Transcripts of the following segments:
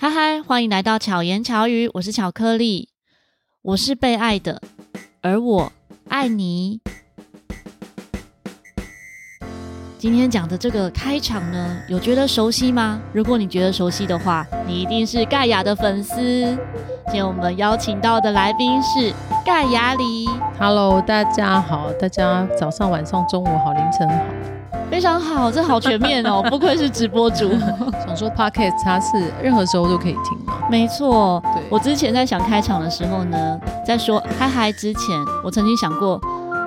嗨嗨，欢迎来到巧言巧语，我是巧克力，我是被爱的，而我爱你。今天讲的这个开场呢，有觉得熟悉吗？如果你觉得熟悉的话，你一定是盖亚的粉丝。今天我们邀请到的来宾是盖亚里。Hello，大家好，大家早上、晚上、中午好，凌晨好。非常好，这好全面哦，不愧是直播主。想说 Podcast 它是任何时候都可以听吗？没错，对。我之前在想开场的时候呢，在说嗨嗨之前，我曾经想过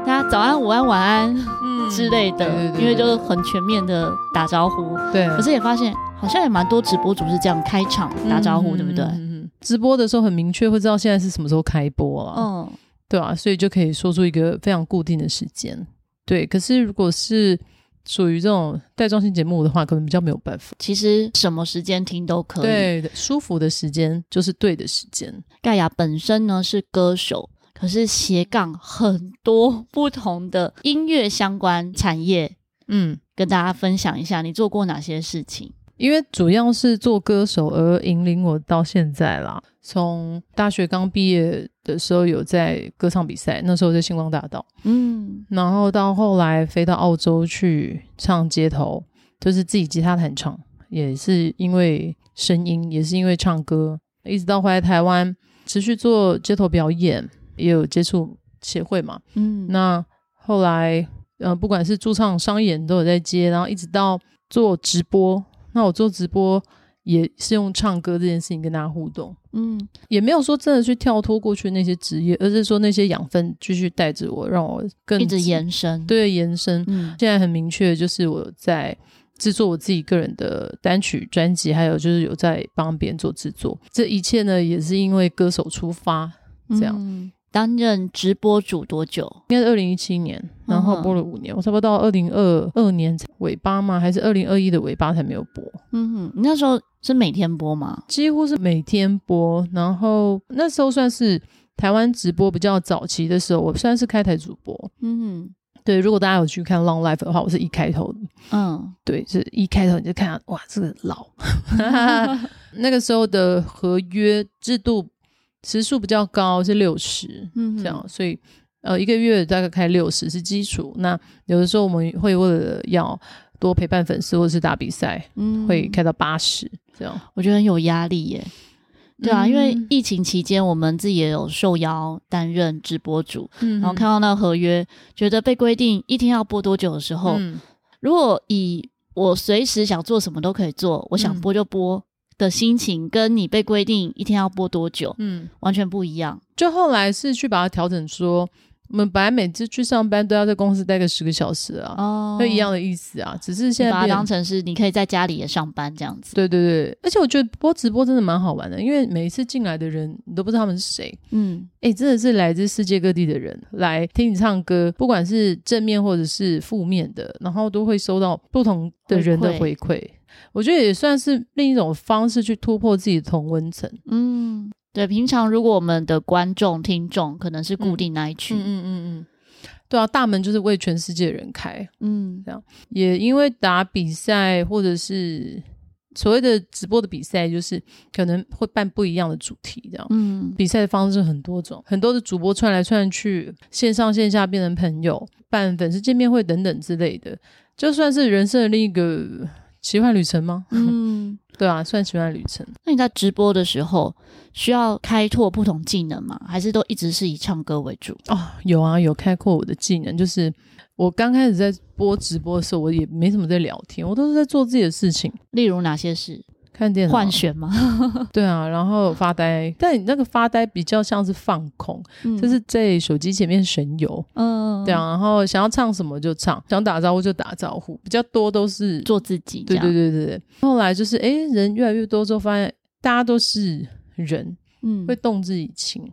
大家早安、午安、晚安，嗯之类的，对对对对，因为就是很全面的打招呼。对。可是也发现好像也蛮多直播主是这样开场打招呼，嗯、对不对？嗯。直播的时候很明确会知道现在是什么时候开播啊。嗯。对啊，所以就可以说出一个非常固定的时间。对。可是如果是属于这种带妆性节目的话，可能比较没有办法。其实什么时间听都可以，对，舒服的时间就是对的时间。盖亚本身呢是歌手，可是斜杠很多不同的音乐相关产业。嗯，跟大家分享一下你做过哪些事情。因为主要是做歌手而引领我到现在啦。从大学刚毕业的时候有在歌唱比赛，那时候在星光大道，嗯，然后到后来飞到澳洲去唱街头，就是自己吉他弹唱，也是因为声音，也是因为唱歌，一直到回来台湾持续做街头表演，也有接触协会嘛，嗯，那后来呃不管是驻唱商演都有在接，然后一直到做直播。那我做直播也是用唱歌这件事情跟大家互动，嗯，也没有说真的去跳脱过去那些职业，而是说那些养分继续带着我，让我更一直延伸，对，延伸。嗯，现在很明确，就是我在制作我自己个人的单曲专辑，还有就是有在帮别人做制作，这一切呢也是因为歌手出发这样。嗯担任直播主多久？应该是二零一七年，然后播了五年。嗯、我差不多到二零二二年尾巴嘛？还是二零二一的尾巴才没有播？嗯哼，你那时候是每天播吗？几乎是每天播。然后那时候算是台湾直播比较早期的时候，我算是开台主播。嗯哼，对。如果大家有去看《Long Life》的话，我是一开头的。嗯，对，是一开头你就看，哇，这个老。那个时候的合约制度。时数比较高是六十，嗯，这样，所以呃一个月大概开六十是基础。那有的时候我们会为了要多陪伴粉丝或者是打比赛，嗯，会开到八十这样。我觉得很有压力耶，对啊，嗯、因为疫情期间我们自己也有受邀担任直播主，嗯，然后看到那个合约，觉得被规定一天要播多久的时候，嗯、如果以我随时想做什么都可以做，我想播就播。嗯的心情跟你被规定一天要播多久，嗯，完全不一样。就后来是去把它调整说，我们本来每次去上班都要在公司待个十个小时啊，哦，会一样的意思啊，只是现在把它当成是你可以在家里也上班这样子。对对对，而且我觉得播直播真的蛮好玩的，因为每一次进来的人你都不知道他们是谁，嗯，哎、欸，真的是来自世界各地的人来听你唱歌，不管是正面或者是负面的，然后都会收到不同的人的回馈。我觉得也算是另一种方式去突破自己的同温层。嗯，对。平常如果我们的观众、听众可能是固定那一群，嗯嗯嗯嗯，对啊，大门就是为全世界人开。嗯，这样也因为打比赛或者是所谓的直播的比赛，就是可能会办不一样的主题，这样。嗯，比赛的方式很多种，很多的主播串来串去，线上线下变成朋友，办粉丝见面会等等之类的，就算是人生的另一个。奇幻旅程吗？嗯，对啊，算奇幻旅程。那你在直播的时候需要开拓不同技能吗？还是都一直是以唱歌为主？哦，有啊，有开阔我的技能。就是我刚开始在播直播的时候，我也没什么在聊天，我都是在做自己的事情。例如哪些事？看电脑换选吗？对啊，然后发呆，但你那个发呆比较像是放空，嗯、就是在手机前面神游。嗯，对啊，然后想要唱什么就唱，想打招呼就打招呼，比较多都是做自己。对对对对对。后来就是，哎，人越来越多之后，发现大家都是人，嗯，会动之以情，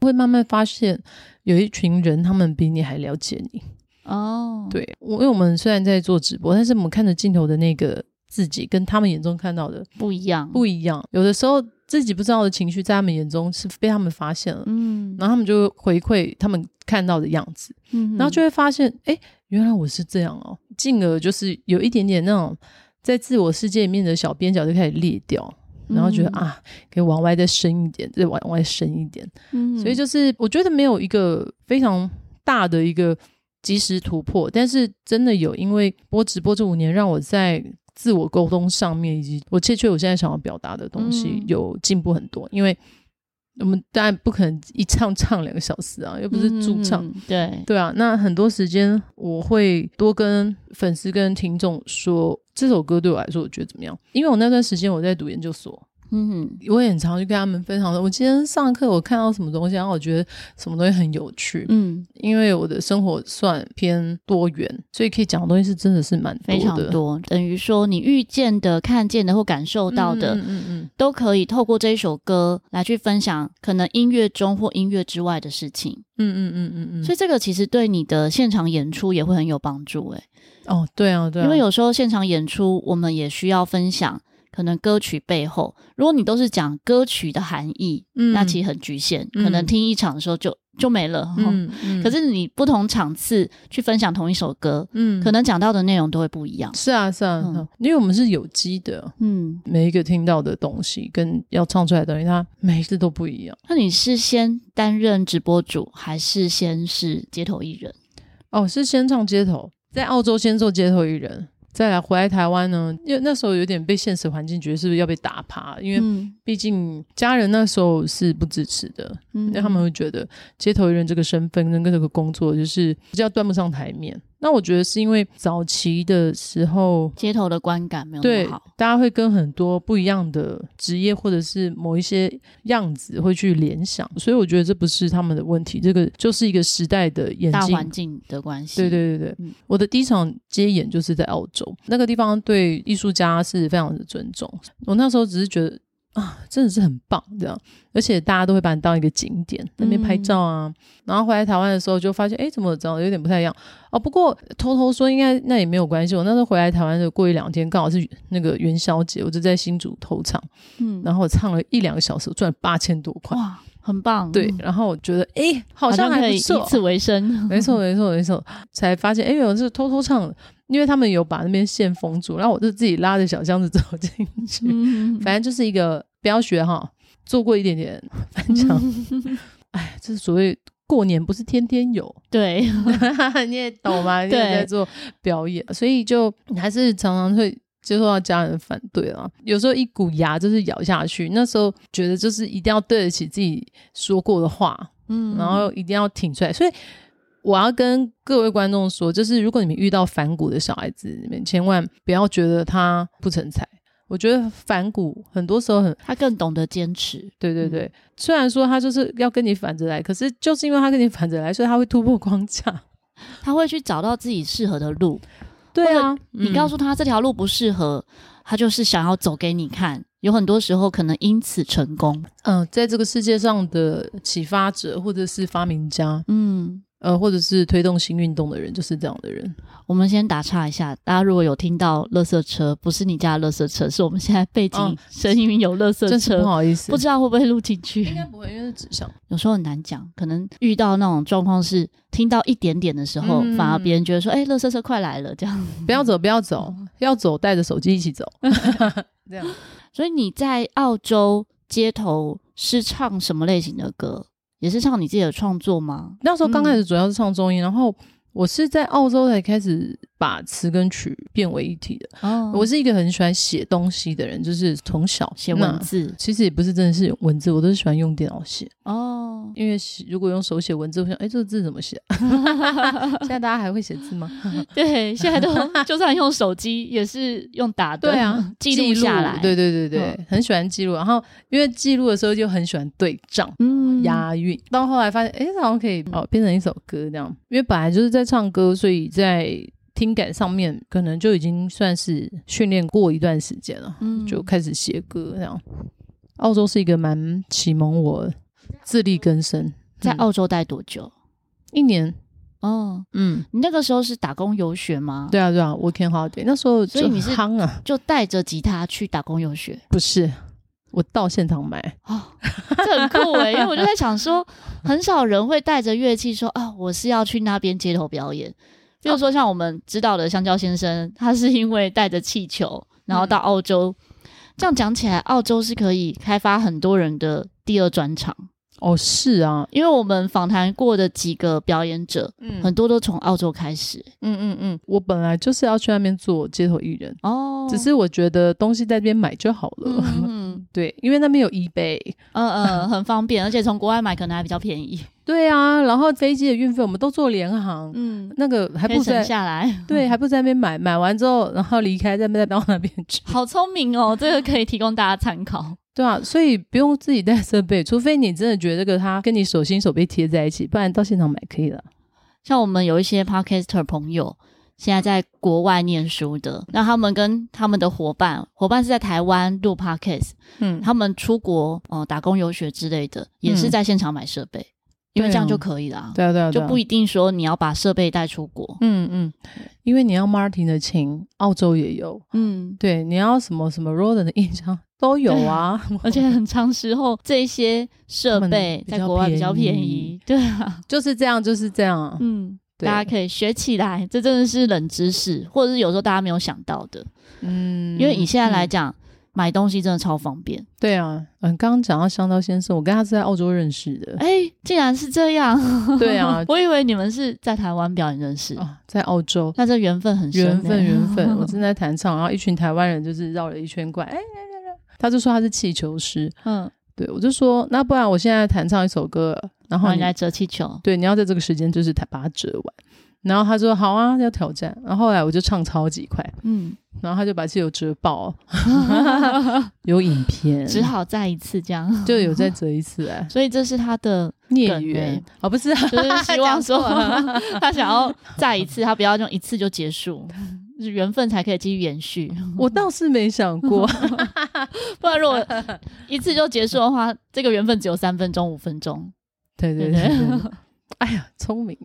会慢慢发现有一群人，他们比你还了解你。哦，对，我因为我们虽然在做直播，但是我们看着镜头的那个。自己跟他们眼中看到的不一样，不一样。有的时候自己不知道的情绪，在他们眼中是被他们发现了，嗯，然后他们就回馈他们看到的样子，嗯，然后就会发现，哎，原来我是这样哦。进而就是有一点点那种在自我世界里面的小边角就开始裂掉，然后觉得、嗯、啊，可以往外再深一点，再往外深一点。嗯，所以就是我觉得没有一个非常大的一个即时突破，但是真的有，因为播直播这五年，让我在自我沟通上面，以及我确确我现在想要表达的东西有进步很多，因为。我们当然不可能一唱唱两个小时啊，又不是驻唱。嗯、对对啊，那很多时间我会多跟粉丝、跟听众说这首歌对我来说，我觉得怎么样？因为我那段时间我在读研究所。嗯哼，我也很常去跟他们分享说，我今天上课我看到什么东西，然后我觉得什么东西很有趣。嗯，因为我的生活算偏多元，所以可以讲的东西是真的是蛮，非常多。等于说你遇见的、看见的或感受到的，嗯嗯嗯，都可以透过这一首歌来去分享，可能音乐中或音乐之外的事情。嗯嗯嗯嗯嗯。所以这个其实对你的现场演出也会很有帮助，欸。哎，哦，对啊，对啊，因为有时候现场演出我们也需要分享。可能歌曲背后，如果你都是讲歌曲的含义，嗯，那其实很局限，嗯，可能听一场的时候就就没了。嗯，嗯，可是你不同场次去分享同一首歌，嗯，可能讲到的内容都会不一样。是啊，是啊，嗯，因为我们是有机的，嗯，每一个听到的东西跟要唱出来的东西，它每一次都不一样。那你是先担任直播主，还是先是街头艺人？哦，是先唱街头，在澳洲先做街头艺人。再来回来台湾呢，因为那时候有点被现实环境觉得是不是要被打趴，因为毕竟家人那时候是不支持的，嗯，因为他们会觉得街头艺人这个身份跟这个工作就是比较端不上台面。那我觉得是因为早期的时候，街头的观感没有那么好，对，大家会跟很多不一样的职业或者是某一些样子会去联想，所以我觉得这不是他们的问题，这个就是一个时代的演进，大环境的关系。对对对对，嗯，我的第一场接演就是在澳洲，那个地方对艺术家是非常的尊重，我那时候只是觉得。啊，真的是很棒，这样，而且大家都会把你当一个景点，那边拍照啊。嗯、然后回来台湾的时候，就发现，哎，怎么长得有点不太一样哦。不过偷偷说，应该那也没有关系。我那时候回来台湾的过一两天，刚好是那个元宵节，我就在新竹偷唱，嗯，然后我唱了一两个小时，我赚了八千多块，哇，很棒。对，然后我觉得，哎，好像还不错，可以以此为生。没错，没错，没错，才发现，哎，我是偷偷唱的。因为他们有把那边线封住，然后我就自己拉着小箱子走进去。嗯、反正就是一个不要学哈，做过一点点 翻墙。哎、嗯，这是所谓过年不是天天有，对，你也懂吗？对，在做表演，所以就还是常常会接受到家人反对了。有时候一股牙就是咬下去，那时候觉得就是一定要对得起自己说过的话，嗯，然后一定要挺出来，所以。我要跟各位观众说，就是如果你们遇到反骨的小孩子，你们千万不要觉得他不成才。我觉得反骨很多时候很，他更懂得坚持。对对对，嗯、虽然说他就是要跟你反着来，可是就是因为他跟你反着来，所以他会突破框架，他会去找到自己适合的路。对啊，你告诉他这条路不适合，嗯、他就是想要走给你看。有很多时候可能因此成功。嗯、呃，在这个世界上的启发者或者是发明家，嗯。呃，或者是推动新运动的人，就是这样的人。我们先打岔一下，大家如果有听到垃圾车，不是你家的垃圾车，是我们现在背景声音有垃圾车，真是不好意思，不知道会不会录进去。应该不会，因为是指向。有时候很难讲，可能遇到那种状况是听到一点点的时候，嗯、反而别人觉得说：“哎、欸，垃圾车快来了。”这样 不要走，不要走，要走带着手机一起走。这样。所以你在澳洲街头是唱什么类型的歌？也是唱你自己的创作吗？那时候刚开始主要是唱中音，嗯、然后我是在澳洲才开始。把词跟曲变为一体的。哦，我是一个很喜欢写东西的人，就是从小写文字。其实也不是真的是文字，我都是喜欢用电脑写。哦，因为如果用手写文字，我想，哎，这个字怎么写？现在大家还会写字吗？对，现在都就算用手机，也是用打的。对啊，记录下来。对对对对，很喜欢记录。然后因为记录的时候就很喜欢对仗，嗯，押韵。到后来发现，哎，好像可以哦，变成一首歌这样。因为本来就是在唱歌，所以在。听感上面可能就已经算是训练过一段时间了，嗯，就开始写歌这样。澳洲是一个蛮启蒙我自力更生。在澳洲待多久？一年。哦，嗯，你那个时候是打工游学吗？对啊，对啊，working holiday。那时候所以你是夯啊，就带着吉他去打工游学？不是，我到现场买。哦，这很酷诶，因为我就在想说，很少人会带着乐器说啊，我是要去那边街头表演。比如说，像我们知道的香蕉先生，他是因为带着气球，然后到澳洲这样讲起来，澳洲是可以开发很多人的第二专长。哦，是啊，因为我们访谈过的几个表演者，嗯，很多都从澳洲开始。嗯嗯嗯，我本来就是要去那边做街头艺人哦，只是我觉得东西在那边买就好了。嗯，对，因为那边有 eBay，嗯嗯，很方便，而且从国外买可能还比较便宜。对啊，然后飞机的运费我们都做联航，嗯，那个还不省下来。对，还不在那边买，买完之后然后离开，再再到那边去。好聪明哦，这个可以提供大家参考。对啊，所以不用自己带设备，除非你真的觉得这个它跟你手心手背贴在一起，不然到现场买可以了。像我们有一些 Podcaster 朋友，现在在国外念书的，那他们跟他们的伙伴，伙伴是在台湾录 Podcast，嗯，他们出国哦、呃、打工游学之类的，也是在现场买设备，嗯、因为这样就可以了。对啊，对啊，就不一定说你要把设备带出国。嗯嗯，因为你要 Martin 的琴，澳洲也有。嗯，对，你要什么什么 Roland 的音箱。都有啊，而且很长时候这些设备在国外比较便宜，对啊，就是这样，就是这样，嗯，大家可以学起来，这真的是冷知识，或者是有时候大家没有想到的，嗯，因为以现在来讲，嗯、买东西真的超方便，对啊，嗯，刚刚讲到香刀先生，我跟他是在澳洲认识的，哎，竟然是这样，对啊，我以为你们是在台湾表演认识，啊，在澳洲，那这缘分很深，缘分缘分，我正在弹唱，然后一群台湾人就是绕了一圈过来，哎。他就说他是气球师，嗯，对，我就说那不然我现在弹唱一首歌，然后你，你来折气球，对，你要在这个时间就是弹把它折完，然后他说好啊，要挑战，然后后来我就唱超级快，嗯，然后他就把气球折爆，有影片，只好再一次这样，就有再折一次哎，所以这是他的孽缘啊，不是，就是希望说 他想要再一次，他不要用一次就结束。是缘分才可以继续延续，我倒是没想过 不然如果一次就结束的话，这个缘分只有三分钟、五分钟。对对对，哎呀，聪明。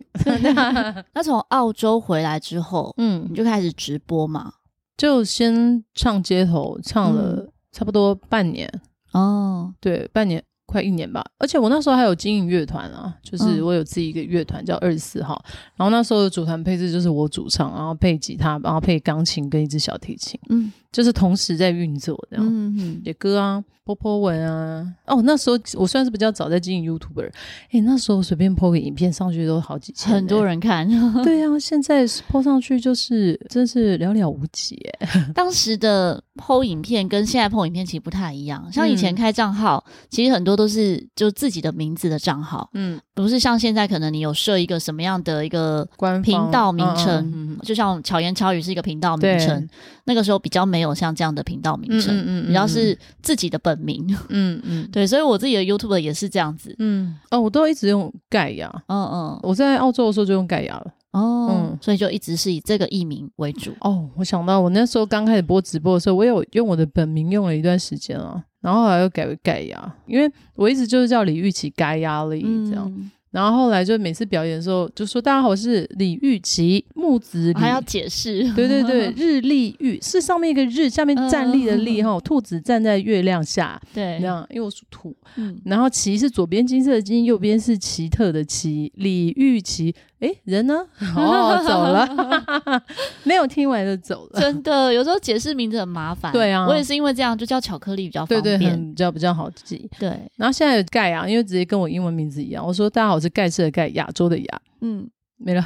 那从澳洲回来之后，嗯，你就开始直播嘛？就先唱街头，唱了差不多半年。哦，对，半年。快一年吧，而且我那时候还有经营乐团啊，就是我有自己一个乐团叫二十四号，嗯、然后那时候的组团配置就是我主唱，然后配吉他，然后配钢琴跟一支小提琴，嗯，就是同时在运作这样，嗯嗯，写歌啊。po po 文啊，哦，那时候我算是比较早在经营 YouTuber，哎，那时候随便 po 个影片上去都好几千，很多人看。对啊，现在 po 上去就是真是寥寥无几。当时的 po 影片跟现在 po 影片其实不太一样，像以前开账号，嗯、其实很多都是就自己的名字的账号，嗯，不是像现在可能你有设一个什么样的一个频道名称，嗯、就像巧言巧语是一个频道名称，那个时候比较没有像这样的频道名称，嗯，嗯，嗯，嗯，比较是自己的本。名，嗯嗯，对，所以我自己的 YouTube 也是这样子，嗯，哦，我都一直用盖亚，嗯嗯，我在澳洲的时候就用盖亚了，哦，嗯，所以就一直是以这个艺名为主。哦，我想到我那时候刚开始播直播的时候，我有用我的本名用了一段时间啊，然后后来又改为盖亚，因为我一直就是叫李玉琪盖亚力这样。嗯然后后来就每次表演的时候就说：“大家好，我是李玉琪，木子李。”还要解释？对对对，日立玉是上面一个日，下面站立的立哈，嗯、兔子站在月亮下。对，这样，因为我属兔。嗯，然后奇是左边金色的金，右边是奇特的奇，李玉琦。哎，人呢？哦，走了，没有听完就走了。真的，有时候解释名字很麻烦。对啊，我也是因为这样，就叫巧克力比较方便，对对，比较比较好记。对，然后现在有盖啊，因为直接跟我英文名字一样。我说大家好，我是盖世的盖，亚洲的亚。嗯，没了。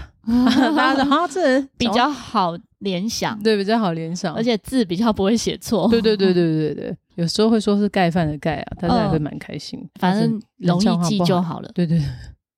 大家好，这人比较好联想，对，比较好联想，而且字比较不会写错。对对对对对对，有时候会说是盖饭的盖啊，大家还会蛮开心。反正容易记就好了。对对对。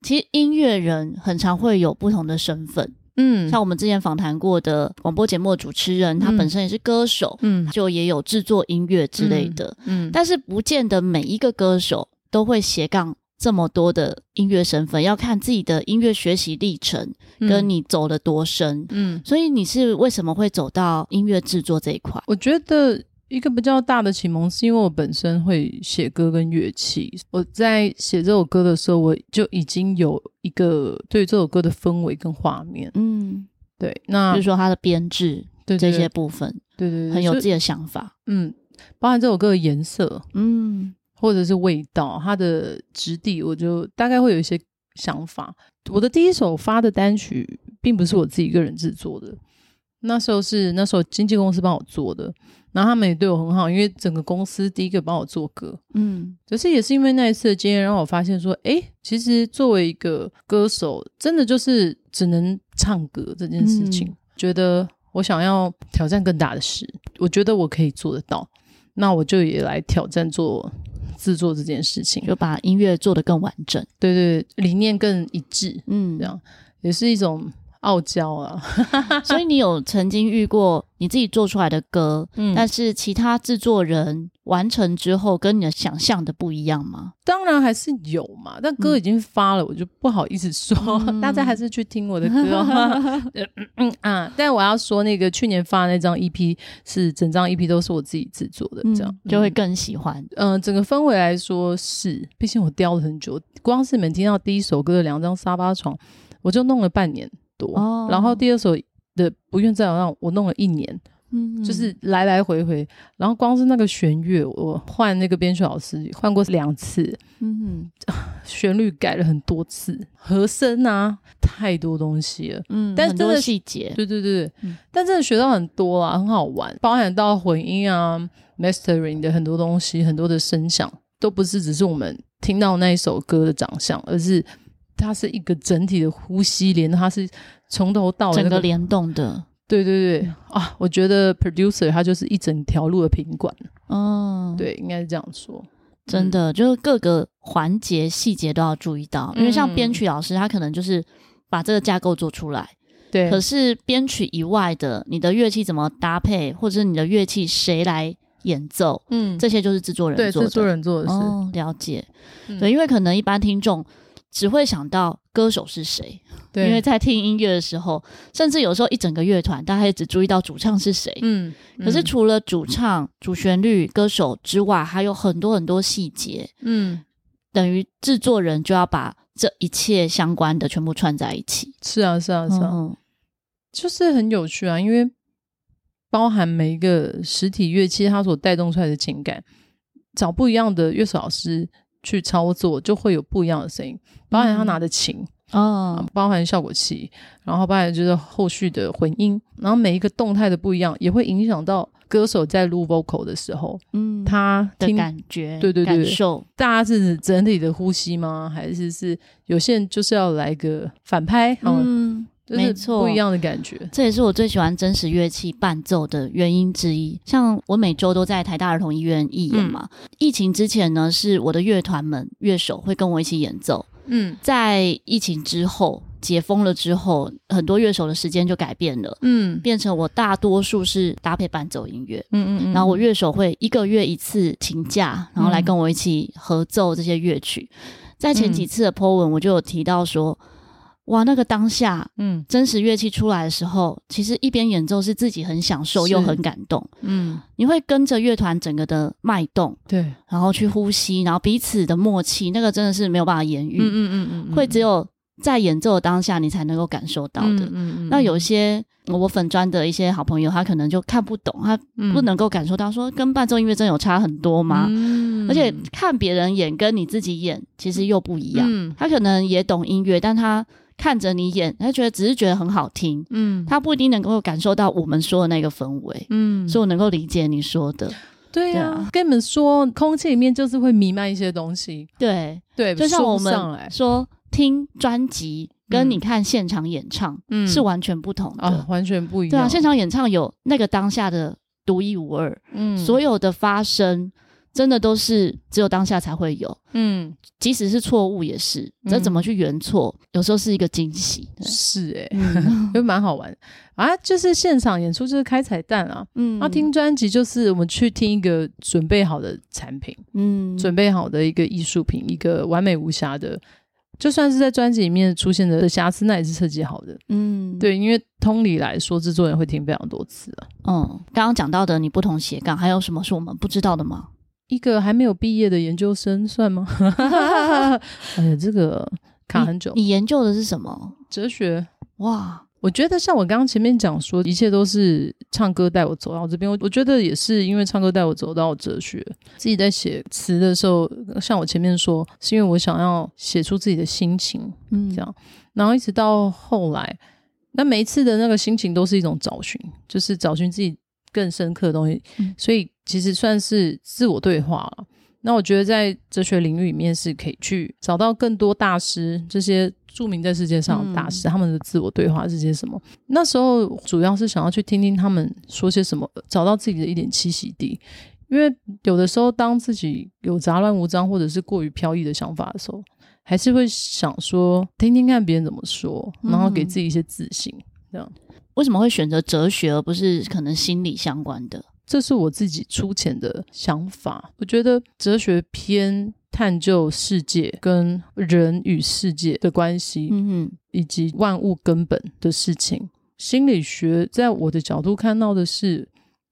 其实音乐人很常会有不同的身份，嗯，像我们之前访谈过的广播节目主持人，嗯、他本身也是歌手，嗯，就也有制作音乐之类的，嗯，嗯，但是不见得每一个歌手都会斜杠这么多的音乐身份，要看自己的音乐学习历程跟你走了多深，嗯，所以你是为什么会走到音乐制作这一块？我觉得。一个比较大的启蒙是因为我本身会写歌跟乐器，我在写这首歌的时候，我就已经有一个对这首歌的氛围跟画面，嗯，对，那就是说它的编制，对这些部分，对对，对，很有自己的想法，嗯，包含这首歌的颜色，嗯，或者是味道，它的质地，我就大概会有一些想法。我的第一首发的单曲，并不是我自己一个人制作的，那时候是那时候经纪公司帮我做的。然后他们也对我很好，因为整个公司第一个帮我做歌，嗯，可是也是因为那一次的经验，让我发现说，哎，其实作为一个歌手，真的就是只能唱歌这件事情。嗯、觉得我想要挑战更大的事，我觉得我可以做得到，那我就也来挑战做制作这件事情，就把音乐做得更完整，对对，理念更一致，嗯，这样也是一种。傲娇啊，所以你有曾经遇过你自己做出来的歌，嗯，但是其他制作人完成之后跟你的想象的不一样吗？当然还是有嘛，但歌已经发了，嗯、我就不好意思说，嗯、大家还是去听我的歌。嗯嗯啊，但我要说，那个去年发的那张 EP 是整张 EP 都是我自己制作的，这样、嗯、就会更喜欢。嗯、呃，整个氛围来说是，毕竟我雕了很久，光是你们听到第一首歌的两张沙发床，我就弄了半年。哦，然后第二首的不愿再让我弄了一年，嗯，就是来来回回，然后光是那个弦乐，我换那个编曲老师换过两次，嗯哼，旋律改了很多次，和声啊，太多东西了，嗯，但是真的细节，对对对，嗯、但真的学到很多啊，很好玩，包含到混音啊，mastering 的很多东西，很多的声响，都不是只是我们听到那一首歌的长相，而是。它是一个整体的呼吸连，它是从头到尾、那个、整个联动的。对对对啊，我觉得 producer 他就是一整条路的品管。哦，对，应该是这样说。真的，就是各个环节细节都要注意到，因为像编曲老师，他可能就是把这个架构做出来。对。可是编曲以外的，你的乐器怎么搭配，或者是你的乐器谁来演奏，嗯，这些就是制作人做的。制作人做的事。哦，了解。对，因为可能一般听众。只会想到歌手是谁，对，因为在听音乐的时候，甚至有时候一整个乐团，大家也只注意到主唱是谁。嗯，可是除了主唱、主旋律、歌手之外，还有很多很多细节。嗯，等于制作人就要把这一切相关的全部串在一起。是啊，是啊，是啊，嗯，就是很有趣啊，因为包含每一个实体乐器，它所带动出来的情感，找不一样的乐手老师。去操作就会有不一样的声音，包含他拿的琴，嗯，啊，包含效果器，然后包含就是后续的混音，然后每一个动态的不一样，也会影响到歌手在录 vocal 的时候，嗯，他听的感觉，对对对，感受，大家是整体的呼吸吗？还是是有些人就是要来个反拍？嗯。没错，不一样的感觉，这也是我最喜欢真实乐器伴奏的原因之一。像我每周都在台大儿童医院义演嘛，嗯、疫情之前呢，是我的乐团们乐手会跟我一起演奏。嗯，在疫情之后解封了之后，很多乐手的时间就改变了。嗯，变成我大多数是搭配伴奏音乐。嗯嗯嗯，然后我乐手会一个月一次请假，然后来跟我一起合奏这些乐曲。嗯、在前几次的 po 文，我就有提到说。哇，那个当下，嗯，真实乐器出来的时候，其实一边演奏是自己很享受又很感动，嗯，你会跟着乐团整个的脉动，对，然后去呼吸，然后彼此的默契，那个真的是没有办法言喻，嗯嗯嗯嗯，会只有在演奏的当下你才能够感受到的，嗯嗯嗯。那有些我粉专的一些好朋友，他可能就看不懂，他不能够感受到说跟伴奏音乐真的有差很多吗？嗯，而且看别人演跟你自己演其实又不一样，嗯，他可能也懂音乐，但他。看着你演，他觉得只是觉得很好听，嗯，他不一定能够感受到我们说的那个氛围，嗯，所以我能够理解你说的，对呀、啊。对啊、跟你们说，空气里面就是会弥漫一些东西，对。对，就像我们说听专辑跟你看现场演唱，嗯，是完全不同的，啊、完全不一样。对啊，现场演唱有那个当下的独一无二，嗯，所有的发生。真的都是只有当下才会有，嗯，即使是错误也是，这怎么去圆错，嗯、有时候是一个惊喜，是哎、欸，就蛮、嗯、好玩啊。就是现场演出就是开彩蛋啊，嗯，那听专辑就是我们去听一个准备好的产品，嗯，准备好的一个艺术品，一个完美无瑕的，就算是在专辑里面出现的瑕疵，那也是设计好的，嗯，对，因为通理来说，制作人会听非常多次啊。嗯，刚刚讲到的你不同斜杠，还有什么是我们不知道的吗？一个还没有毕业的研究生算吗？哎呀，这个 卡很久。你，你研究的是什么？哲学。哇，我觉得像我刚刚前面讲说，一切都是唱歌带我走到这边。我我觉得也是因为唱歌带我走到哲学。自己在写词的时候，像我前面说，是因为我想要写出自己的心情，嗯，这样。然后一直到后来，那每一次的那个心情都是一种找寻，就是找寻自己。更深刻的东西，嗯、所以其实算是自我对话了。那我觉得在哲学领域里面是可以去找到更多大师，这些著名在世界上的大师，嗯、他们的自我对话是些什么？那时候主要是想要去听听他们说些什么，找到自己的一点栖息地。因为有的时候，当自己有杂乱无章或者是过于飘逸的想法的时候，还是会想说听听看别人怎么说，然后给自己一些自信。嗯、这样为什么会选择哲学而不是可能心理相关的？这是我自己粗浅的想法。我觉得哲学偏探究世界跟人与世界的关系，嗯哼，以及万物根本的事情。心理学在我的角度看到的是，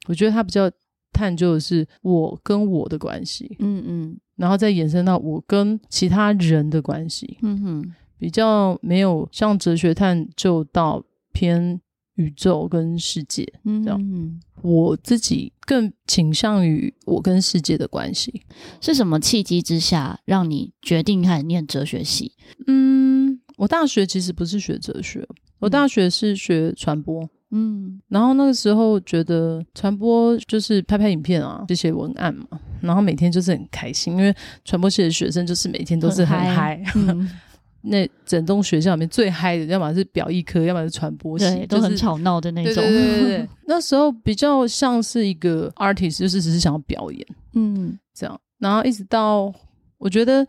我觉得它比较探究的是我跟我的关系，嗯嗯，然后再延伸到我跟其他人的关系，嗯哼，比较没有像哲学探究到偏宇宙跟世界，嗯这样。我自己更倾向于我跟世界的关系。是什么契机之下让你决定开始念哲学系？嗯，我大学其实不是学哲学，我大学是学传播。嗯，然后那个时候觉得传播就是拍拍影片啊，写写文案嘛，然后每天就是很开心，因为传播系的学生就是每天都是很嗨。那整栋学校里面最嗨的，要么是表意科，要么是传播系，对，都很吵闹的那种。对对对，对 那时候比较像是一个 artist，就是只是想要表演，嗯，这样。然后一直到我觉得，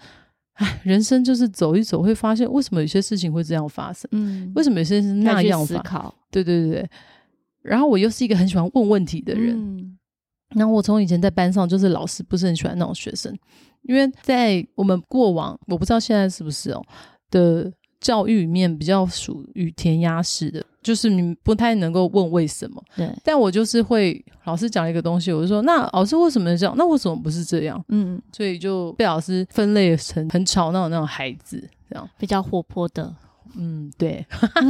哎，人生就是走一走，会发现为什么有些事情会这样发生，嗯，为什么有些是那样。思考，对对对对。然后我又是一个很喜欢问问题的人，嗯，然后我从以前在班上就是老师不是很喜欢那种学生，因为在我们过往，我不知道现在是不是哦。的教育里面比较属于填鸭式的，就是你不太能够问为什么。对，但我就是会老师讲一个东西，我就说那老师为什么这样？那为什么不是这样？嗯，所以就被老师分类成很吵闹的那种孩子，这样比较活泼的。嗯，对，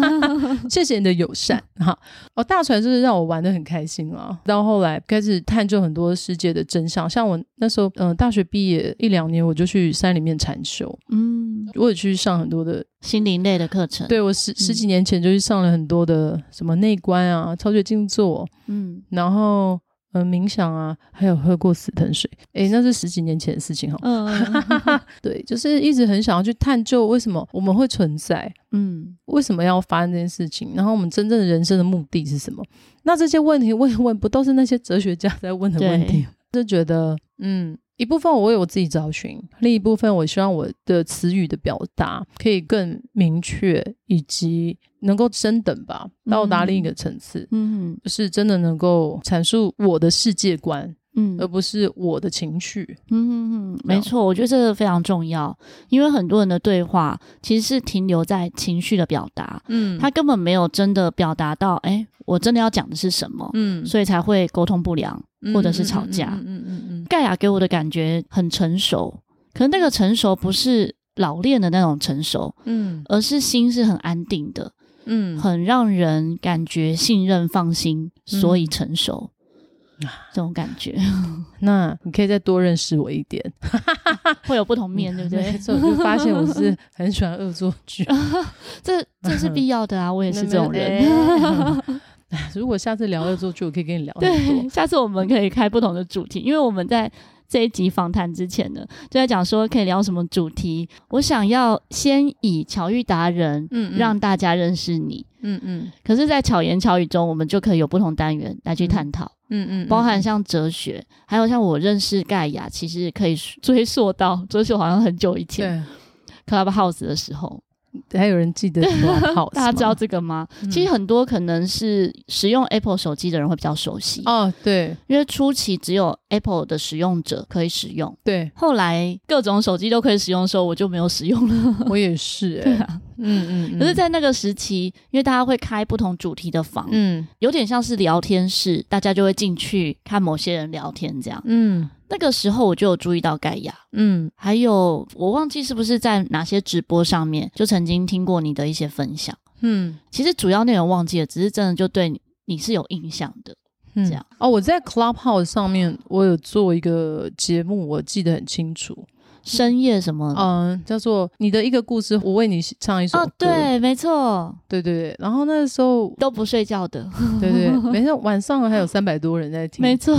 谢谢你的友善哈。哦，大船就是让我玩的很开心啊。到后来开始探究很多世界的真相，像我那时候，嗯、呃，大学毕业一两年，我就去山里面禅修。嗯，我也去上很多的心灵类的课程。对，我十十几年前就去上了很多的什么内观啊、超觉静坐。嗯，然后。嗯，冥想啊，还有喝过死藤水，诶，那是十几年前的事情哈。嗯，对，就是一直很想要去探究为什么我们会存在，嗯，为什么要发生这件事情，然后我们真正的人生的目的是什么？那这些问题问一问，不都是那些哲学家在问的问题？就觉得，嗯。一部分我为我自己找寻，另一部分我希望我的词语的表达可以更明确，以及能够升等吧，到达另一个层次。嗯，就是真的能够阐述我的世界观，嗯，而不是我的情绪。嗯嗯嗯，没错，我觉得这个非常重要，因为很多人的对话其实是停留在情绪的表达，嗯，他根本没有真的表达到，哎，我真的要讲的是什么，嗯，所以才会沟通不良。或者是吵架，嗯嗯嗯嗯，盖亚给我的感觉很成熟，可能那个成熟不是老练的那种成熟，嗯，而是心是很安定的，嗯，很让人感觉信任放心，所以成熟，嗯、这种感觉。那你可以再多认识我一点，会有不同面，对不对？所以我就发现我是很喜欢恶作剧，这这是必要的啊，我也是这种人。如果下次聊了之后，就可以跟你聊。对，下次我们可以开不同的主题，因为我们在这一集访谈之前呢，就在讲说可以聊什么主题。我想要先以巧遇达人，嗯，嗯，让大家认识你，嗯嗯。可是，在巧言巧语中，我们就可以有不同单元来去探讨，嗯嗯，嗯，包含像哲学，还有像我认识盖亚，其实可以追溯到 追溯好像很久以前，Clubhouse 的时候。还有人记得好，大家知道这个吗？嗯、其实很多可能是使用 Apple 手机的人会比较熟悉哦。对，因为初期只有 Apple 的使用者可以使用。对，后来各种手机都可以使用的时候，我就没有使用了。我也是、欸，对啊，嗯嗯。可是，在那个时期，因为大家会开不同主题的房，嗯，有点像是聊天室，大家就会进去看某些人聊天这样，嗯。那个时候我就有注意到盖亚，嗯，还有我忘记是不是在哪些直播上面就曾经听过你的一些分享，嗯，其实主要内容忘记了，只是真的就对你你是有印象的，嗯、这样哦。我在 Clubhouse 上面我有做一个节目，我记得很清楚，深夜什么？嗯，叫做你的一个故事，我为你唱一首歌。哦，对，没错，对对对。然后那个时候都不睡觉的，对 对，每天晚上还有三百多人在听，没错。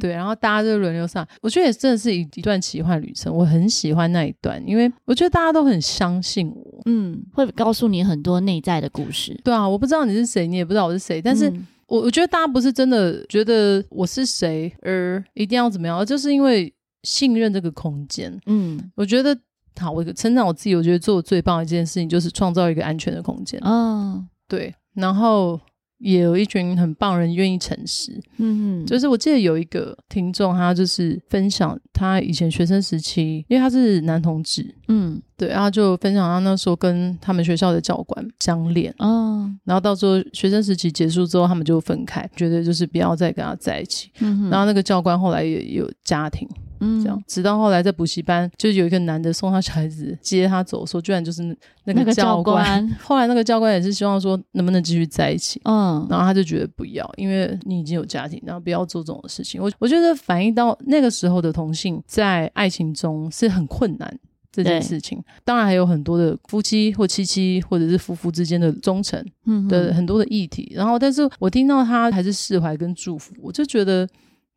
对，然后大家就轮流上，我觉得也真的是一一段奇幻旅程，我很喜欢那一段，因为我觉得大家都很相信我，嗯，会告诉你很多内在的故事。对啊，我不知道你是谁，你也不知道我是谁，但是。嗯我我觉得大家不是真的觉得我是谁而一定要怎么样，而就是因为信任这个空间。嗯，我觉得好，我成长我自己，我觉得做的最棒的一件事情就是创造一个安全的空间。嗯、哦，对，然后。也有一群很棒人愿意诚实，嗯哼，就是我记得有一个听众，他就是分享他以前学生时期，因为他是男同志，嗯，对，然后就分享他那时候跟他们学校的教官相恋，哦，然后到时候学生时期结束之后，他们就分开，觉得就是不要再跟他在一起，嗯哼，然后那个教官后来也有家庭。嗯，这样，直到后来在补习班，就有一个男的送他小孩子接他走，说居然就是那个教官。那个、教官后来那个教官也是希望说能不能继续在一起，嗯，然后他就觉得不要，因为你已经有家庭，然后不要做这种事情。我我觉得反映到那个时候的同性在爱情中是很困难这件事情。当然还有很多的夫妻或妻妻或者是夫妇之间的忠诚的很多的议题。然后，但是我听到他还是释怀跟祝福，我就觉得。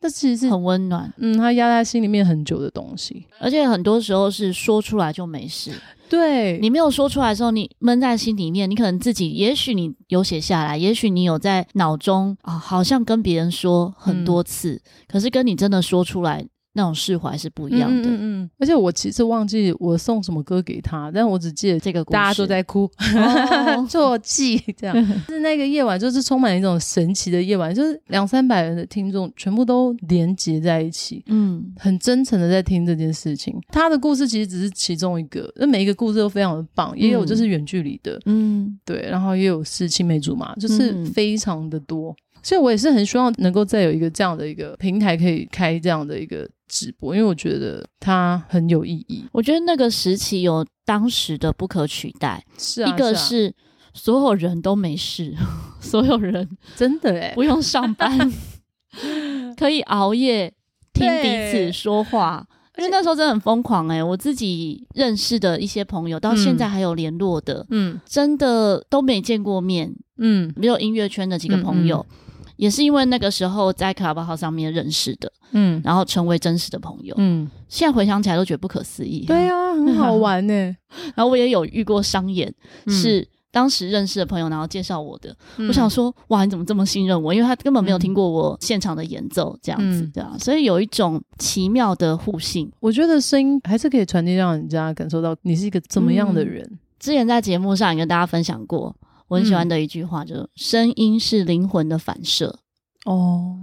这其实是很温暖，嗯，他压在心里面很久的东西，而且很多时候是说出来就没事。对，你没有说出来的时候，你闷在心里面，你可能自己，也许你有写下来，也许你有在脑中啊，好像跟别人说很多次，嗯，可是跟你真的说出来。那种释怀是不一样的，嗯，而且我其实忘记我送什么歌给他，但我只记得这个，大家都在哭，做记这样。是那个夜晚，就是充满一种神奇的夜晚，就是两三百人的听众全部都连接在一起，嗯，很真诚的在听这件事情。他的故事其实只是其中一个，那每一个故事都非常的棒，也有就是远距离的，嗯，对，然后也有是青梅竹马，就是非常的多。所以我也是很希望能够再有一个这样的一个平台，可以开这样的一个。直播，因为我觉得它很有意义。我觉得那个时期有当时的不可取代，是啊，一个是所有人都没事，所有人真的哎，不用上班，可以熬夜听彼此说话。因为那时候真的很疯狂哎，我自己认识的一些朋友到现在还有联络的，嗯，真的都没见过面，嗯，没有音乐圈的几个朋友。嗯嗯也是因为那个时候在 Clubhouse 上面认识的，嗯，然后成为真实的朋友，嗯，现在回想起来都觉得不可思议。对啊，很好玩呢。然后我也有遇过商演，嗯、是当时认识的朋友，然后介绍我的。嗯、我想说，哇，你怎么这么信任我？因为他根本没有听过我现场的演奏，这样子，嗯、对啊，所以有一种奇妙的互信。我觉得声音还是可以传递，让人家感受到你是一个怎么样的人。嗯、之前在节目上也跟大家分享过。我很喜欢的一句话，嗯、就是声音是灵魂的反射。哦，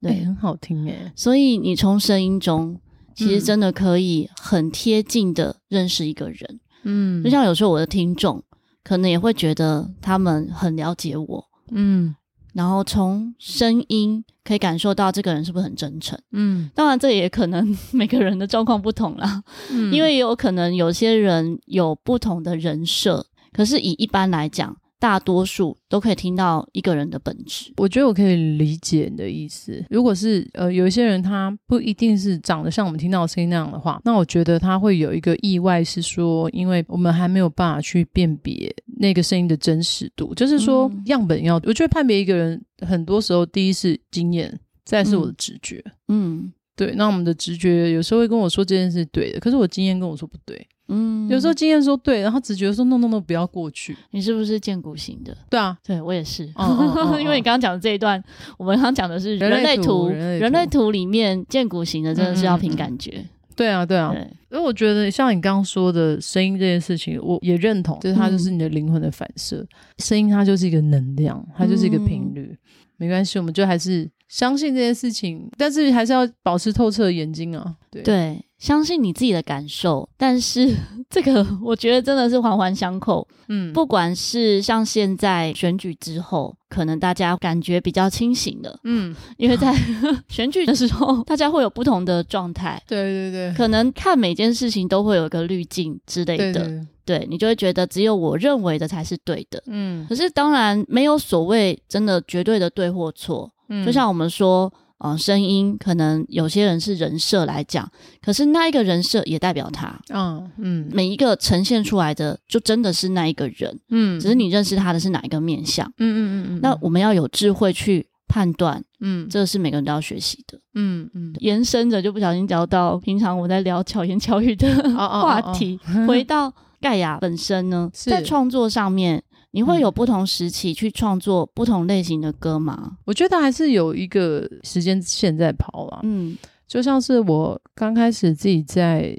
对，欸、很好听诶。所以你从声音中，其实真的可以很贴近的认识一个人。嗯，就像有时候我的听众，可能也会觉得他们很了解我。嗯，然后从声音可以感受到这个人是不是很真诚。嗯，当然这也可能 每个人的状况不同啦。嗯，因为也有可能有些人有不同的人设，可是以一般来讲。大多数都可以听到一个人的本质。我觉得我可以理解你的意思。如果是呃，有一些人他不一定是长得像我们听到的声音那样的话，那我觉得他会有一个意外，是说，因为我们还没有办法去辨别那个声音的真实度，就是说样本要。我觉得判别一个人，很多时候第一是经验，再是我的直觉。嗯，对。那我们的直觉有时候会跟我说这件事是对的，可是我经验跟我说不对。嗯，有时候经验说对，然后直觉说 no no no 不要过去。你是不是见骨型的？对啊，对我也是。因为你刚刚讲的这一段，我们刚刚讲的是人类图，人类图里面见骨型的真的是要凭感觉。对啊，对啊。因为我觉得像你刚刚说的声音这件事情，我也认同，就是它就是你的灵魂的反射。嗯、声音它就是一个能量，它就是一个频率。嗯、没关系，我们就还是相信这件事情，但是还是要保持透彻的眼睛啊。对。对相信你自己的感受，但是 这个我觉得真的是环环相扣。嗯，不管是像现在选举之后，可能大家感觉比较清醒了。嗯，因为在 选举的时候，大家会有不同的状态。对对对，可能看每件事情都会有一个滤镜之类的。对，对，对，你就会觉得只有我认为的才是对的。嗯，可是当然没有所谓真的绝对的对或错。嗯，就像我们说。呃，声音可能有些人是人设来讲，可是那一个人设也代表他，嗯嗯，每一个呈现出来的就真的是那一个人，嗯，只是你认识他的是哪一个面相，嗯嗯嗯嗯，那我们要有智慧去判断，嗯，这个是每个人都要学习的，嗯嗯，延伸着就不小心聊到平常我在聊巧言巧语的话题，哦哦。哦回到盖亚本身呢，在创作上面。你会有不同时期去创作不同类型的歌吗？嗯，我觉得还是有一个时间线在跑啦。嗯，就像是我刚开始自己在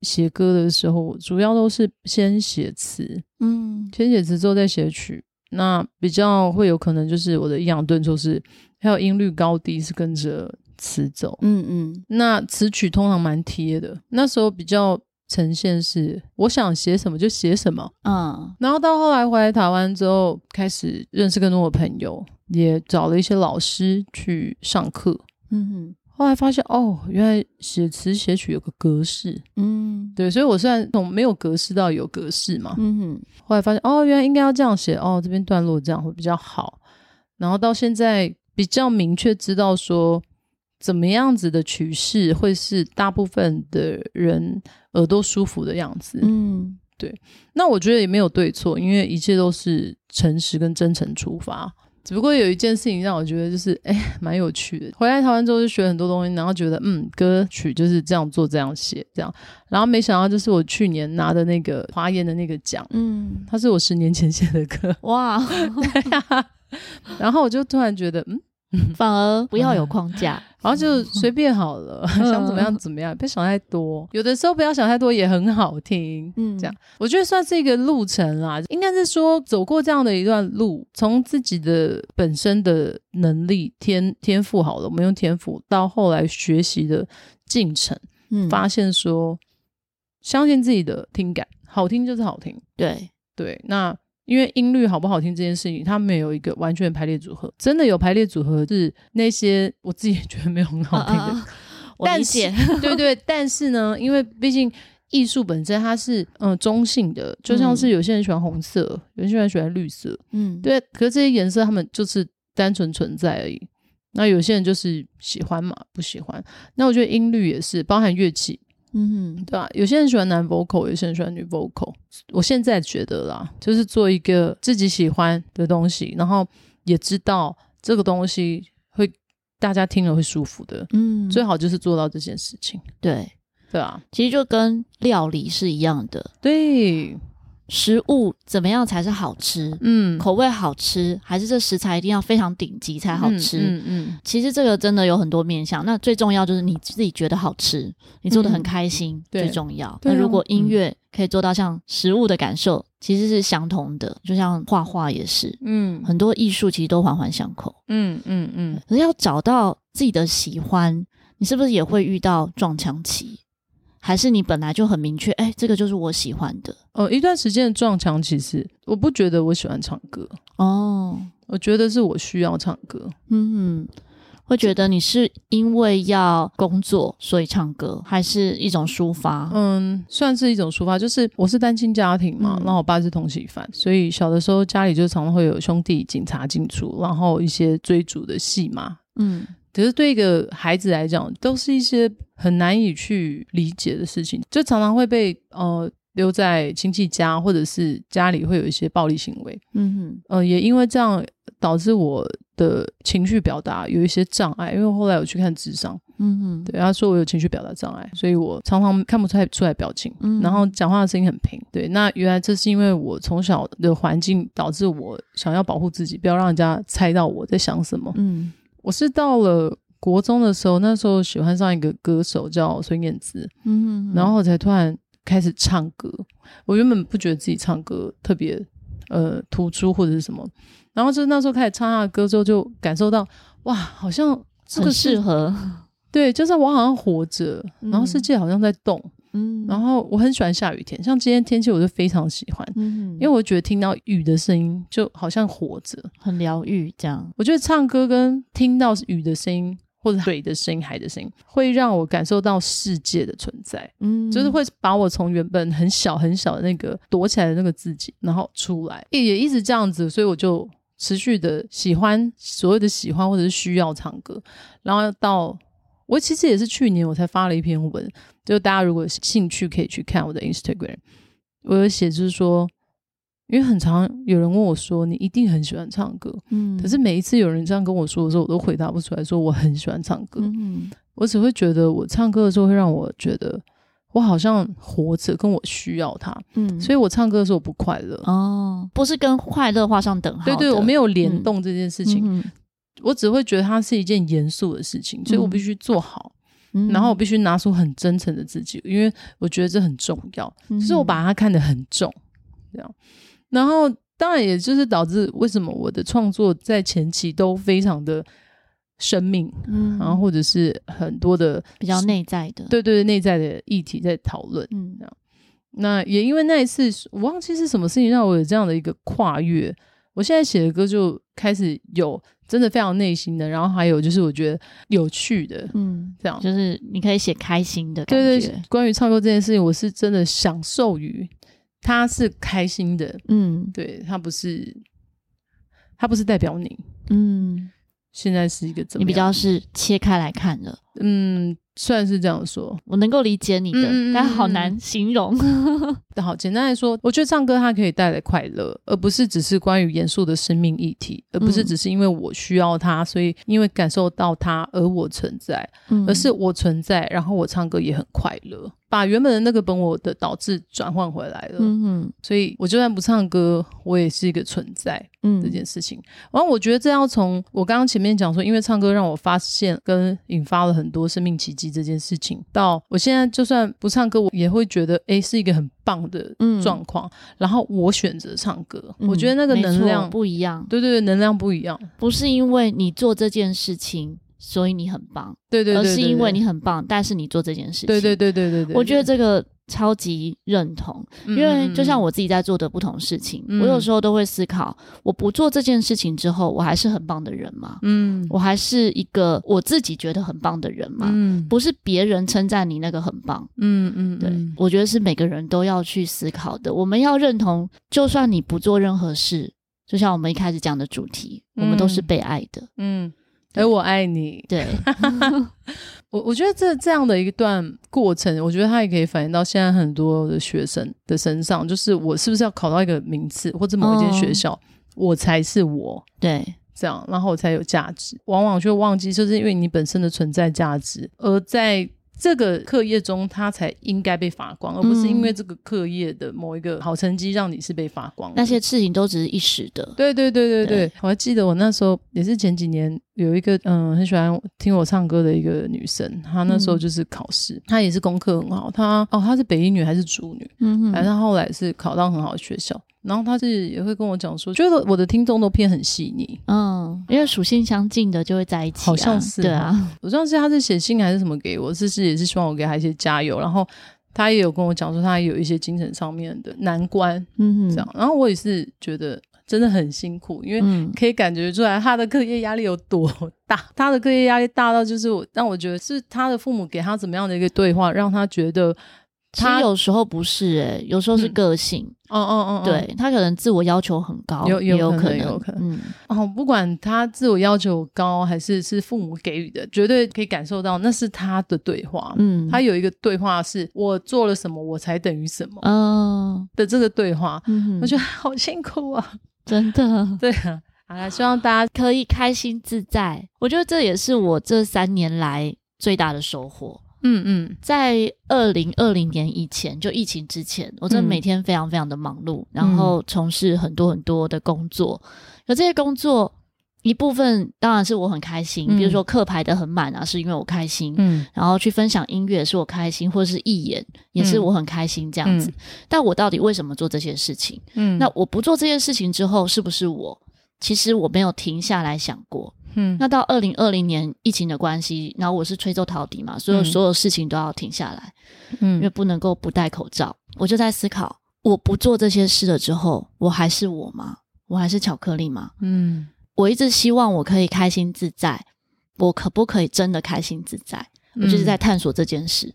写歌的时候，主要都是先写词，嗯，先写词之后再写曲。那比较会有可能就是我的抑扬顿挫是，还有音律高低是跟着词走。嗯嗯，那词曲通常蛮贴的。那时候比较。呈现是我想写什么就写什么，嗯，然后到后来回来台湾之后，开始认识更多的朋友，也找了一些老师去上课，嗯哼，后来发现哦，原来写词写曲有个格式，嗯，对，所以我虽然从没有格式到有格式嘛，嗯哼，后来发现哦，原来应该要这样写，哦，这边段落这样会比较好，然后到现在比较明确知道说。怎么样子的曲式会是大部分的人耳朵舒服的样子？嗯，对。那我觉得也没有对错，因为一切都是诚实跟真诚出发。只不过有一件事情让我觉得就是，哎，蛮有趣的。回来台湾之后就学很多东西，然后觉得，嗯，歌曲就是这样做、这样写、这样。然后没想到，就是我去年拿的那个华研的那个奖，嗯，它是我十年前写的歌，哇。然后我就突然觉得，嗯。反而不要有框架，然后就随便好了，嗯、想怎么样怎么样，别想太多。有的时候不要想太多也很好听，嗯，这样我觉得算是一个路程啦。应该是说走过这样的一段路，从自己的本身的能力天天赋好了，我们用天赋到后来学习的进程，嗯，发现说相信自己的听感，好听就是好听，对对，那。因为音律好不好听这件事情，它没有一个完全排列组合。真的有排列组合是那些我自己觉得没有很好听的。啊啊但是，对对，但是呢，因为毕竟艺术本身它是嗯、呃、中性的，就像是有些人喜欢红色，嗯、有些人喜欢绿色，嗯，对。可是这些颜色他们就是单纯存在而已。那有些人就是喜欢嘛，不喜欢。那我觉得音律也是包含乐器。嗯，对啊？有些人喜欢男 vocal，有些人喜欢女 vocal。我现在觉得啦，就是做一个自己喜欢的东西，然后也知道这个东西会大家听了会舒服的。嗯，最好就是做到这件事情。对，对啊，其实就跟料理是一样的。对。食物怎么样才是好吃？嗯，口味好吃，还是这食材一定要非常顶级才好吃？嗯嗯，嗯，其实这个真的有很多面向。那最重要就是你自己觉得好吃，你做的很开心，嗯、最重要。那如果音乐可以做到像食物的感受，其实是相同的。就像画画也是，嗯，很多艺术其实都环环相扣。嗯嗯嗯。可是要找到自己的喜欢，你是不是也会遇到撞墙期？还是你本来就很明确，哎，这个就是我喜欢的。哦，一段时间的撞墙，其实我不觉得我喜欢唱歌哦，我觉得是我需要唱歌。嗯，会觉得你是因为要工作所以唱歌，还是一种抒发？嗯，算是一种抒发。就是我是单亲家庭嘛，然后我爸是通缉犯，所以小的时候家里就常常会有兄弟警察进出，然后一些追逐的戏码。嗯。其实对一个孩子来讲，都是一些很难以去理解的事情，就常常会被呃留在亲戚家，或者是家里会有一些暴力行为。嗯哼，呃，也因为这样导致我的情绪表达有一些障碍。因为后来我去看智商，嗯哼，对，他说我有情绪表达障碍，所以我常常看不出来出来表情，嗯，然后讲话的声音很平。对，那原来这是因为我从小的环境导致我想要保护自己，不要让人家猜到我在想什么。嗯。我是到了国中的时候，那时候喜欢上一个歌手叫孙燕姿，嗯，然后我才突然开始唱歌。我原本不觉得自己唱歌特别呃突出或者是什么，然后就那时候开始唱他的歌之后，就感受到哇，好像这个适合，对，就是我好像活着，然后世界好像在动。嗯，然后我很喜欢下雨天，像今天天气我就非常喜欢，嗯，因为我觉得听到雨的声音就好像活着，很疗愈。这样，我觉得唱歌跟听到雨的声音或者水的声音、海的声音，会让我感受到世界的存在，嗯，就是会把我从原本很小很小的那个躲起来的那个自己，然后出来，也也一直这样子，所以我就持续的喜欢所谓的喜欢或者是需要唱歌，然后到我其实也是去年我才发了一篇文，就大家如果有兴趣可以去看我的 Instagram，我有写就是说，因为很常有人问我说你一定很喜欢唱歌，嗯，可是每一次有人这样跟我说的时候，我都回答不出来说我很喜欢唱歌，嗯，我只会觉得我唱歌的时候会让我觉得。我好像活着，跟我需要它，嗯，所以我唱歌的时候我不快乐。哦，不是跟快乐画上等号。对对，我没有联动这件事情，嗯、我只会觉得它是一件严肃的事情，嗯、所以我必须做好，嗯、然后我必须拿出很真诚的自己，因为我觉得这很重要，嗯、就是我把它看得很重，这样，然后当然也就是导致为什么我的创作在前期都非常的。生命，嗯，然后或者是很多的比较内在的，对对对，内在的议题在讨论，嗯，这样。那也因为那一次，我忘记是什么事情让我有这样的一个跨越。我现在写的歌就开始有真的非常内心的，然后还有就是我觉得有趣的，嗯，这样就是你可以写开心的感觉。对对，关于唱歌这件事情，我是真的享受于它是开心的，嗯，对，它不是，它不是代表你，嗯。现在是一个怎么样？你比较是切开来看的，嗯，算是这样说，我能够理解你的，嗯、但好难形容。好，简单来说，我觉得唱歌它可以带来快乐，而不是只是关于严肃的生命议题，而不是只是因为我需要它，所以因为感受到它而我存在，嗯、而是我存在，然后我唱歌也很快乐。把原本的那个本我的导致转换回来了，嗯哼，所以我就算不唱歌，我也是一个存在，嗯，这件事情。然后我觉得这要从我刚刚前面讲说，因为唱歌让我发现跟引发了很多生命奇迹这件事情，到我现在就算不唱歌，我也会觉得，诶，是一个很棒的状况。嗯、然后我选择唱歌，嗯、我觉得那个能量不一样，对对对，能量不一样，不是因为你做这件事情。所以你很棒，对对，对，对，对，而是因为你很棒，但是你做这件事情，对对对对对对，我觉得这个超级认同，嗯、因为就像我自己在做的不同事情，嗯、我有时候都会思考，我不做这件事情之后，我还是很棒的人吗？嗯，我还是一个我自己觉得很棒的人吗？嗯，不是别人称赞你那个很棒，嗯嗯，对，我觉得是每个人都要去思考的。我们要认同，就算你不做任何事，就像我们一开始讲的主题，我们都是被爱的，嗯。嗯哎，我爱你。对，我我觉得这这样的一段过程，我觉得它也可以反映到现在很多的学生的身上，就是我是不是要考到一个名次或者某一间学校，哦、我才是我？对，这样，然后我才有价值。往往就忘记，就是因为你本身的存在价值，而在。这个课业中，他才应该被发光，而不是因为这个课业的某一个好成绩让你是被发光。那些事情都只是一时的。对对对对对，对我还记得我那时候也是前几年有一个嗯很喜欢听我唱歌的一个女生，她那时候就是考试，嗯、她也是功课很好，她哦她是北一女还是主女，嗯哼，反正她后来是考到很好的学校。然后他自己也会跟我讲说，觉得我的听众都偏很细腻，嗯，因为属性相近的就会在一起，好像是对啊。我上次他是写信还是什么给我，是是也是希望我给他一些加油。然后他也有跟我讲说，他有一些精神上面的难关，嗯哼，这样。然后我也是觉得真的很辛苦，因为可以感觉出来他的课业压力有多大，他的课业压力大到就是我让我觉得是他的父母给他怎么样的一个对话，让他觉得。他有时候不是诶、欸，有时候是个性。哦哦哦，对，他可能自我要求很高，有有可能，有可能。嗯，哦，不管他自我要求高还是是父母给予的，绝对可以感受到那是他的对话。嗯，他有一个对话是我做了什么，我才等于什么。嗯，的这个对话，嗯，我觉得好辛苦啊，真的。对啊，好了，希望大家可以开心自在。我觉得这也是我这三年来最大的收获。嗯嗯，在二零二零年以前，就疫情之前，我真的每天非常非常的忙碌，嗯、然后从事很多很多的工作。可这些工作一部分当然是我很开心，嗯、比如说课排的很满啊，是因为我开心。嗯，然后去分享音乐是我开心，或者是义演也是我很开心这样子。嗯、但我到底为什么做这些事情？嗯，那我不做这些事情之后，是不是我？其实我没有停下来想过。嗯，那到二零二零年疫情的关系，然后我是吹奏陶笛嘛，所有所有事情都要停下来，嗯，因为不能够不戴口罩。我就在思考，我不做这些事了之后，我还是我吗？我还是巧克力吗？嗯，我一直希望我可以开心自在，我可不可以真的开心自在？我就是在探索这件事。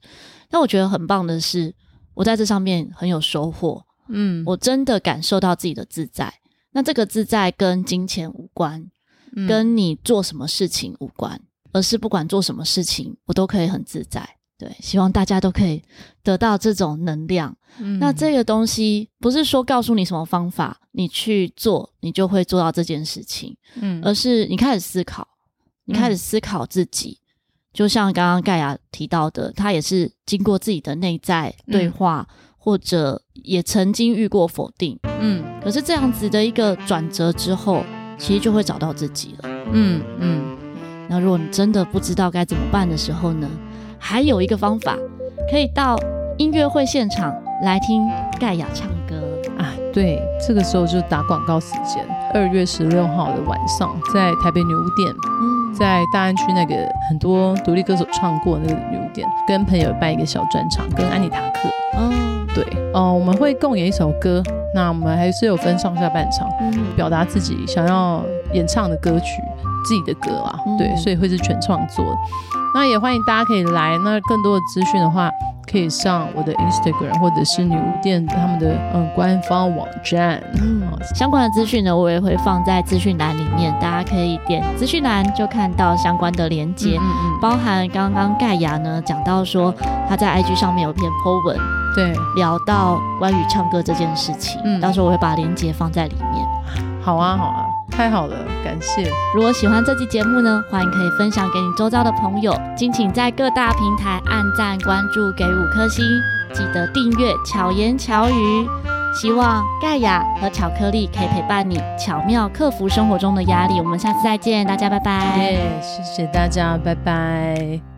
那、嗯、我觉得很棒的是，我在这上面很有收获。嗯，我真的感受到自己的自在。那这个自在跟金钱无关，嗯、跟你做什么事情无关，而是不管做什么事情，我都可以很自在。对，希望大家都可以得到这种能量。嗯、那这个东西不是说告诉你什么方法，你去做，你就会做到这件事情。嗯，而是你开始思考，你开始思考自己。嗯、就像刚刚盖亚提到的，他也是经过自己的内在对话，嗯、或者也曾经遇过否定。嗯，可是这样子的一个转折之后，其实就会找到自己了。嗯嗯。那如果你真的不知道该怎么办的时候呢？还有一个方法，可以到音乐会现场来听盖亚唱歌啊！对，这个时候就是打广告时间。二月十六号的晚上，在台北女巫店，嗯，在大安区那个很多独立歌手唱过那个女巫店，跟朋友办一个小专场，跟安妮塔克。哦，对，哦，我们会共演一首歌，那我们还是有分上下半场，嗯，表达自己想要演唱的歌曲，自己的歌啊，嗯、对，所以会是全创作。那也欢迎大家可以来。那更多的资讯的话，可以上我的 Instagram 或者是女巫店他们的嗯官方网站。嗯，相关的资讯呢，我也会放在资讯栏里面，大家可以点资讯栏就看到相关的连接。嗯，嗯，嗯，包含刚刚盖亚呢讲到说他在 IG 上面有篇 po 文，对，聊到关于唱歌这件事情。嗯，到时候我会把连接放在里面。好啊，好啊。太好了，感谢！如果喜欢这期节目呢，欢迎可以分享给你周遭的朋友，敬请在各大平台按赞、关注、给五颗星，记得订阅巧言巧语。希望盖亚和巧克力可以陪伴你，巧妙克服生活中的压力。我们下次再见，大家拜拜。谢谢大家，拜拜。